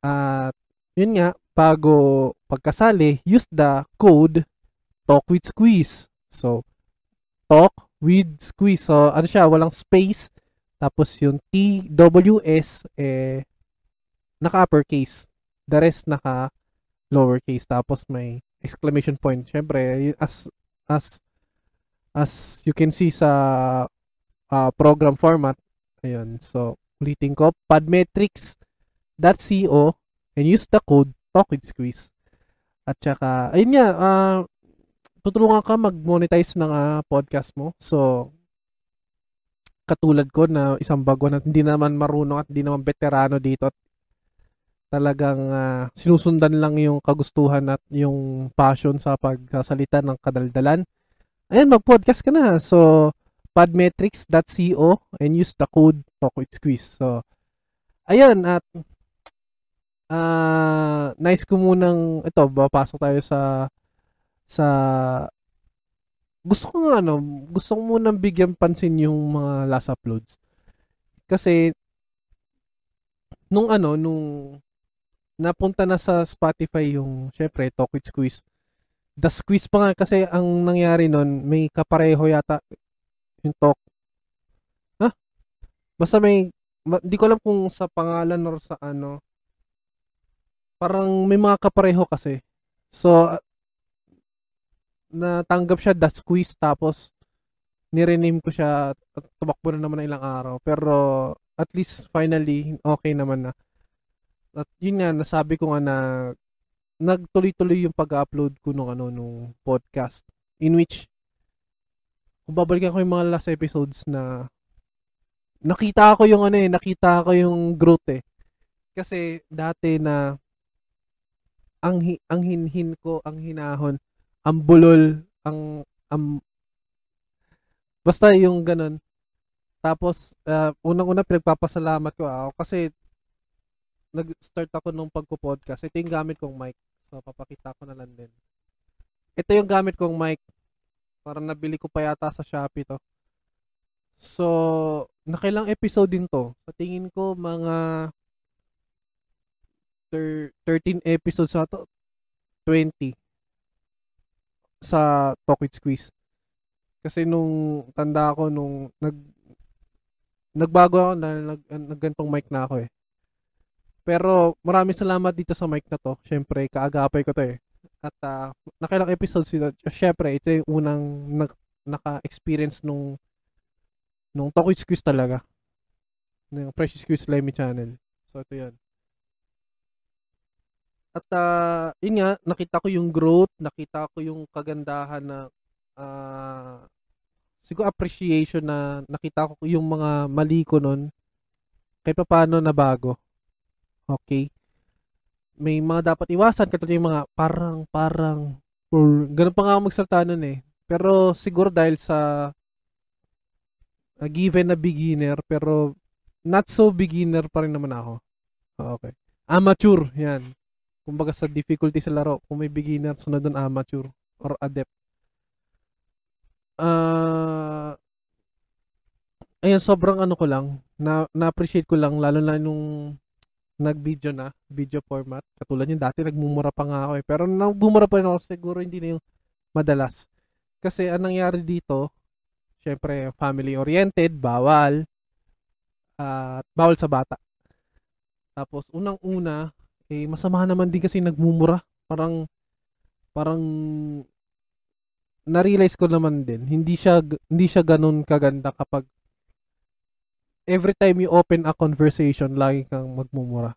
At uh, yun nga, bago pagkasali, use the code talk with squeeze. So, talk with squeeze. So, ano siya, walang space. Tapos yung TWS, eh, naka uppercase. The rest naka lowercase tapos may exclamation point. Syempre, as as as you can see sa uh, program format, ayun. So, ulitin ko, podmetrics.co and use the code TalkWithSqueeze. At saka, ayun nga, uh, tutulungan ka mag-monetize ng uh, podcast mo. So, katulad ko na isang bago na hindi naman marunong at hindi naman veterano dito at talagang uh, sinusundan lang yung kagustuhan at yung passion sa pagsasalita ng kadaldalan. Ayan, mag-podcast ka na. So, podmetrics.co and use the code TalkWithSqueeze. So, ayun, at uh, nice ko munang, ito, papasok tayo sa, sa, gusto ko nga, ano, gusto ko munang bigyan pansin yung mga last uploads. Kasi, nung ano, nung napunta na sa Spotify yung, syempre, Talk with Squeeze. The Squeeze pa nga kasi ang nangyari nun, may kapareho yata yung talk. Ha? Basta may, hindi ko alam kung sa pangalan or sa ano, parang may mga kapareho kasi. So, natanggap siya The Squeeze tapos nirename ko siya at tumakbo na naman ng ilang araw. Pero at least finally, okay naman na. At yun nga, nasabi ko nga na nagtuloy-tuloy yung pag-upload ko nung ano nung podcast in which kung babalikan ko yung mga last episodes na nakita ko yung ano eh, nakita ko yung growth eh. Kasi dati na ang ang hinhin ko, ang hinahon, ang bulol, ang ang basta yung ganun. Tapos uh, unang-una pinagpapasalamat ko ako kasi nag-start ako nung pagpo-podcast. Ito yung gamit kong mic. So, papakita ko na lang din. Ito yung gamit kong mic. Parang nabili ko pa yata sa Shopee to. So, nakailang episode din to. Sa tingin ko, mga 13 episodes sa to. 20 sa Talk with Squeeze. Kasi nung tanda ko nung nag nagbago ako na nag, naggantong mic na ako eh. Pero maraming salamat dito sa mic na to. Siyempre, kaagapay ko to eh. At uh, nakailang episodes ito. Siyempre, ito yung unang na- naka-experience nung nung Talk Squeeze talaga. Ng Precious Squeeze Lemmy Channel. So, ito yan. At uh, yun nga, nakita ko yung growth, nakita ko yung kagandahan na uh, siguro appreciation na nakita ko yung mga mali ko nun kahit pa paano na bago. Okay? May mga dapat iwasan, katulad yung mga parang, parang, or ganun pa nga ako magsalita nun eh. Pero siguro dahil sa uh, given na beginner, pero not so beginner pa rin naman ako. Okay. Amateur, yan. Kumbaga sa difficulty sa laro, kung may beginner, sunod doon amateur or adept. Uh, ayun, sobrang ano ko lang, na, na-appreciate ko lang, lalo na nung nag-video na, video format. Katulad yung dati, nagmumura pa nga ako eh. Pero nagmumura pa rin ako, siguro hindi na yung madalas. Kasi ang nangyari dito, syempre, family-oriented, bawal, at uh, bawal sa bata. Tapos, unang-una, eh, masama naman din kasi nagmumura. Parang, parang, na-realize ko naman din, hindi siya, hindi siya ganun kaganda kapag every time you open a conversation, lagi kang magmumura.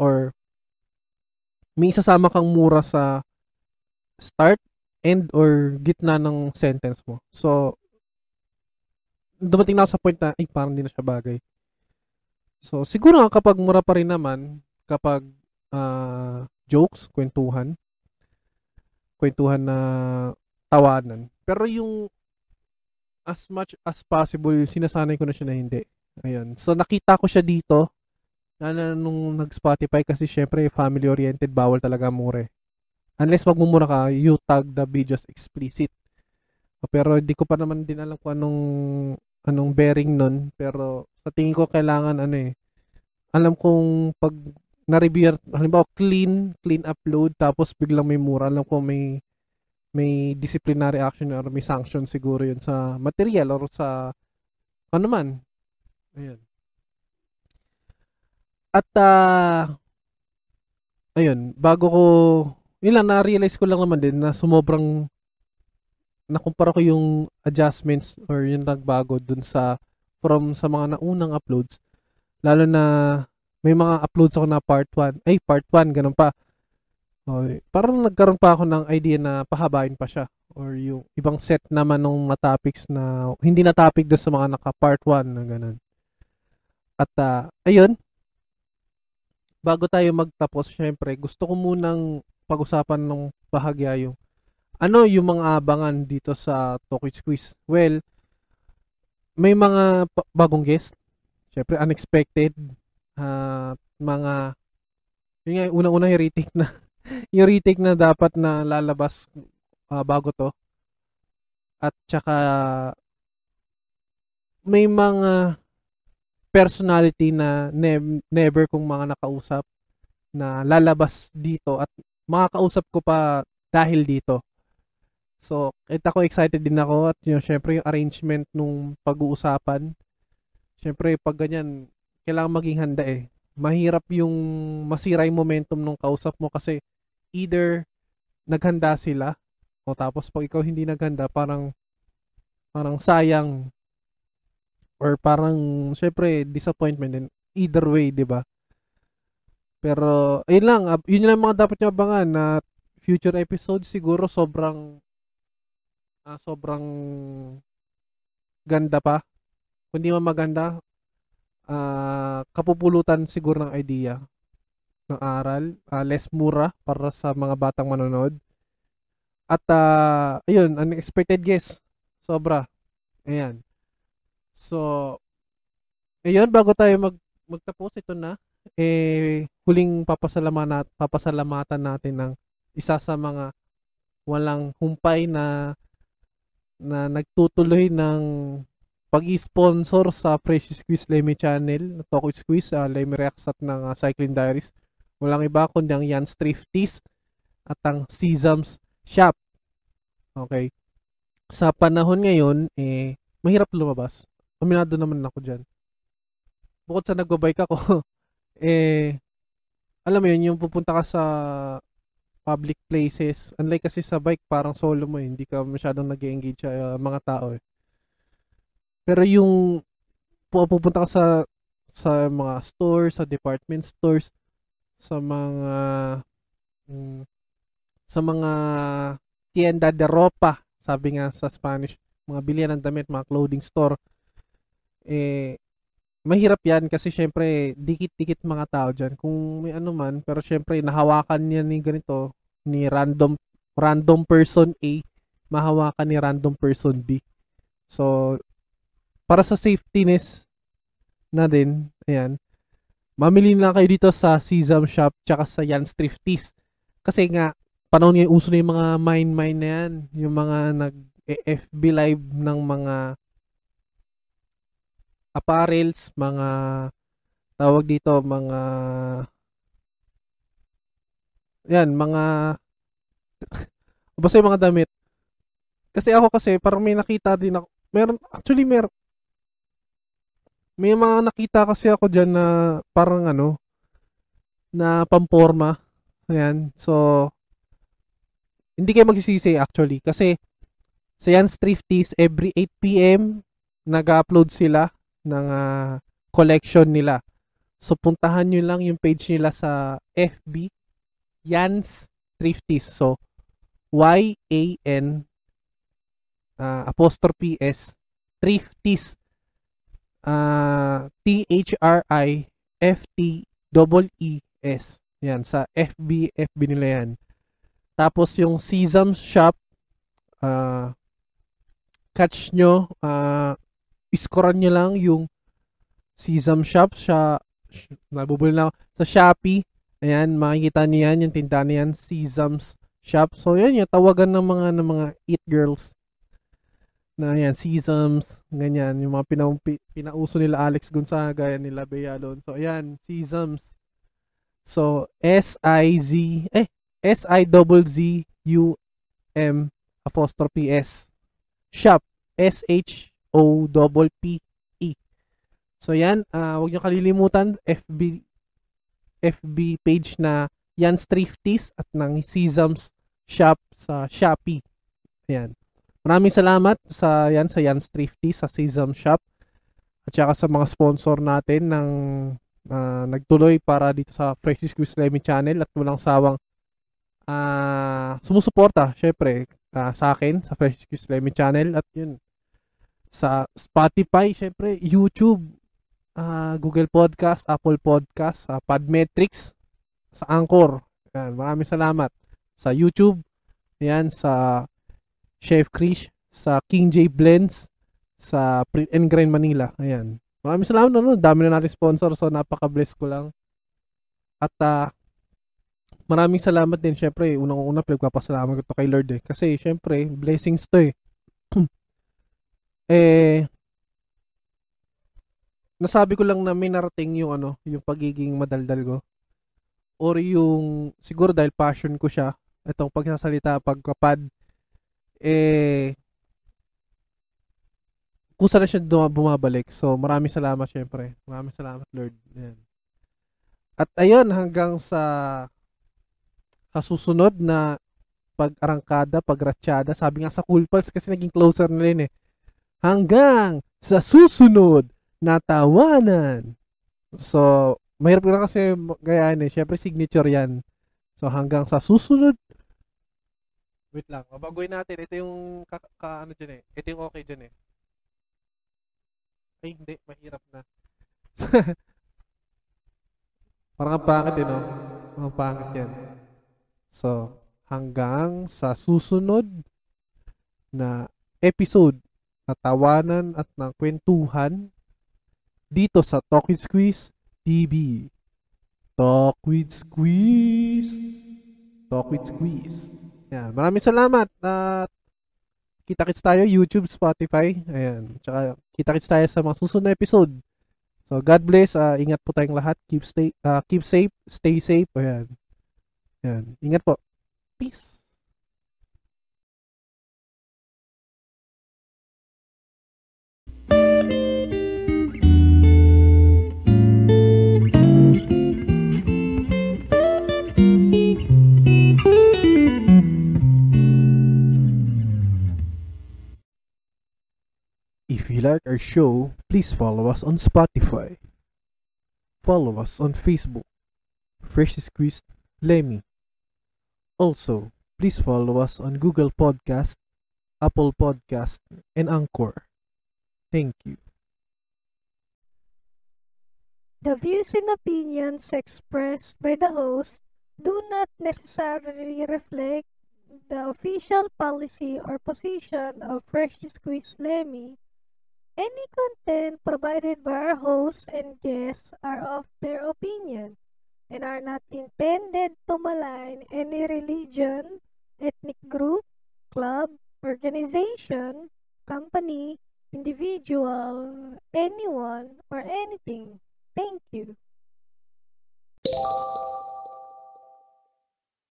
Or may isasama kang mura sa start, end, or gitna ng sentence mo. So, dumating na sa point na, ay, parang hindi na siya bagay. So, siguro nga kapag mura pa rin naman, kapag uh, jokes, kwentuhan, kwentuhan na tawanan. Pero yung as much as possible, sinasanay ko na siya na hindi. Ayun. So, nakita ko siya dito na, na nung nag-Spotify kasi syempre family-oriented, bawal talaga mure. Unless magmumura ka, you tag the videos explicit. Pero hindi ko pa naman din alam kung anong anong bearing nun. Pero sa tingin ko kailangan ano eh. Alam kong pag na-review, halimbawa clean, clean upload, tapos biglang may mura. Alam ko may may disciplinary action or may sanction siguro yun sa material or sa ano man, Ayun. At uh, ayun, bago ko yun lang na-realize ko lang naman din na sumobrang nakumpara ko yung adjustments or yung nagbago dun sa from sa mga naunang uploads lalo na may mga uploads ako na part 1. Ay, part 1, ganun pa. Okay. Parang nagkaroon pa ako ng idea na pahabain pa siya. Or yung ibang set naman ng mga topics na hindi na topic doon sa mga naka part 1 na ganun. At uh, ayun, bago tayo magtapos, syempre, gusto ko munang pag-usapan ng bahagya yung ano yung mga abangan dito sa Tokyo Quiz. Well, may mga bagong guest. Syempre, unexpected. Uh, mga yun nga, unang-unang retake na yung retake na dapat na lalabas uh, bago to. At saka may mga personality na ne- never kong mga nakausap na lalabas dito at makakausap ko pa dahil dito. So, kita ko excited din ako at yun, syempre yung arrangement nung pag-uusapan. Syempre, pag ganyan, kailangan maging handa eh. Mahirap yung masira yung momentum nung kausap mo kasi either naghanda sila o tapos pag ikaw hindi naghanda parang parang sayang or parang syempre disappointment din either way, 'di ba? Pero ayun lang, yun lang mga dapat niyo abangan na future episodes siguro sobrang uh, sobrang ganda pa. Kung di man maganda, uh, kapupulutan siguro ng idea ng aral, uh, less mura para sa mga batang manonood. At uh, ayun, unexpected guest. Sobra. Ayan. So, ayun, bago tayo mag magtapos, ito na. Eh, huling papasalamatan, papasalamatan natin ng isa sa mga walang humpay na na nagtutuloy ng pag-sponsor sa Fresh Squeeze Lemmy Channel, Toko Squeeze, uh, Lemmy Reacts at ng uh, Cycling Diaries. Walang iba kundi ang Jan's Thrifties at ang Sesams Shop. Okay. Sa panahon ngayon, eh, mahirap lumabas. Aminado naman ako dyan. Bukod sa nagbo-bike ako, eh, alam mo yun, yung pupunta ka sa public places, unlike kasi sa bike, parang solo mo eh, hindi ka masyadong nag engage sa uh, mga tao eh. Pero yung pupunta ka sa sa mga stores, sa department stores, sa mga mm, sa mga tienda de ropa, sabi nga sa Spanish, mga bilihan ng damit, mga clothing store, eh, mahirap yan kasi syempre, dikit-dikit mga tao dyan. Kung may ano man, pero syempre, nahawakan niya ni ganito, ni random, random person A, mahawakan ni random person B. So, para sa safetyness na din, ayan, mamili na kayo dito sa Sesam Shop tsaka sa Jan's Thrifties. Kasi nga, panahon ngayon uso na yung mga mine-mine na yan. Yung mga nag-FB live ng mga apparels, mga tawag dito, mga yan, mga basta yung mga damit. Kasi ako kasi, parang may nakita din ako. Meron, actually, meron, may mga nakita kasi ako dyan na parang ano, na pamporma. Ayan. So, hindi kayo magsisisi actually. Kasi, sa yan Thrifties, every 8pm, nag-upload sila ng uh, collection nila. So, puntahan nyo lang yung page nila sa FB, Yans Thrifties. So, Y-A-N uh, apostrophe S Thrifties uh, T-H-R-I-F-T-E-E-S. Yan, sa FB, FB nila yan. Tapos yung Sesam Shop, uh, catch nyo, uh, iskoran nyo lang yung Sesam Shop, siya, nabubuli na sa Shopee. Ayan, makikita nyo yan, yung tindahan niyan, Sesam's Shop. So, yan yung tawagan ng mga, ng mga Eat Girls na yan, Sesams, ganyan, yung mga pina, pinauso nila Alex Gonzaga, yan nila Bea So, ayan, Sesams. So, S-I-Z, eh, S-I-Z-Z-U-M apostrophe S. Shop, S-H-O-P-P-E. So, yan, uh, huwag nyo kalilimutan, FB, FB page na Jan's Thrifties at ng Sesams Shop sa Shopee. Ayan. Maraming salamat sa yan sa Jan's Thrifty sa Sesam Shop at saka sa mga sponsor natin ng na nagtuloy para dito sa Fresh Squeeze Lemmy channel at walang sawang ah sumusuporta syempre ah, sa akin sa Fresh Squeeze Lemmy channel at yun sa Spotify syempre YouTube ah, Google Podcast Apple Podcast ah, Podmetrics sa Anchor. Yan, maraming salamat. Sa YouTube yan sa Chef Krish sa King J Blends sa Print and Grind Manila ayan Maraming salamat na no. Dami na natin sponsor so napaka-bless ko lang. At uh, maraming salamat din syempre. Unang-una pinagpapasalamat ko to kay Lord eh. Kasi syempre blessings to eh. eh nasabi ko lang na may narating yung ano, yung pagiging madaldal ko. Or yung siguro dahil passion ko siya, itong pagsasalita, pagkapad eh kusa na siya bumabalik. So, maraming salamat syempre. Maraming salamat, Lord. Yan. At ayun, hanggang sa sa susunod na pag-arangkada, pag-ratsyada, sabi nga sa Cool Pals kasi naging closer na rin eh. Hanggang sa susunod na tawanan. So, mahirap na kasi gayaan eh. Syempre signature yan. So, hanggang sa susunod Wait lang, mabagoy natin. Ito yung ka, ka ano dyan eh. Ito yung okay dyan eh. Ay, hindi. Mahirap na. Parang ang pangit eh, no? Ang pangit yan. So, hanggang sa susunod na episode na tawanan at ng kwentuhan dito sa Talk with Squeeze TV. Talk with Squeeze. Talk with Squeeze. Yan. Maraming salamat at kita-kits tayo YouTube, Spotify. Ayan. Tsaka kita-kits tayo sa mga susunod na episode. So God bless. Uh, ingat po tayong lahat. Keep stay uh, keep safe, stay safe. Ayan. Ayan. Ingat po. Peace. If you like our show, please follow us on Spotify. Follow us on Facebook. Fresh Squeezed Lemmy. Also, please follow us on Google Podcast, Apple Podcast, and Anchor. Thank you. The views and opinions expressed by the host do not necessarily reflect the official policy or position of Fresh Squeeze Lemmy Any content provided by our hosts and guests are of their opinion and are not intended to malign any religion, ethnic group, club, organization, company, individual, anyone, or anything. Thank you.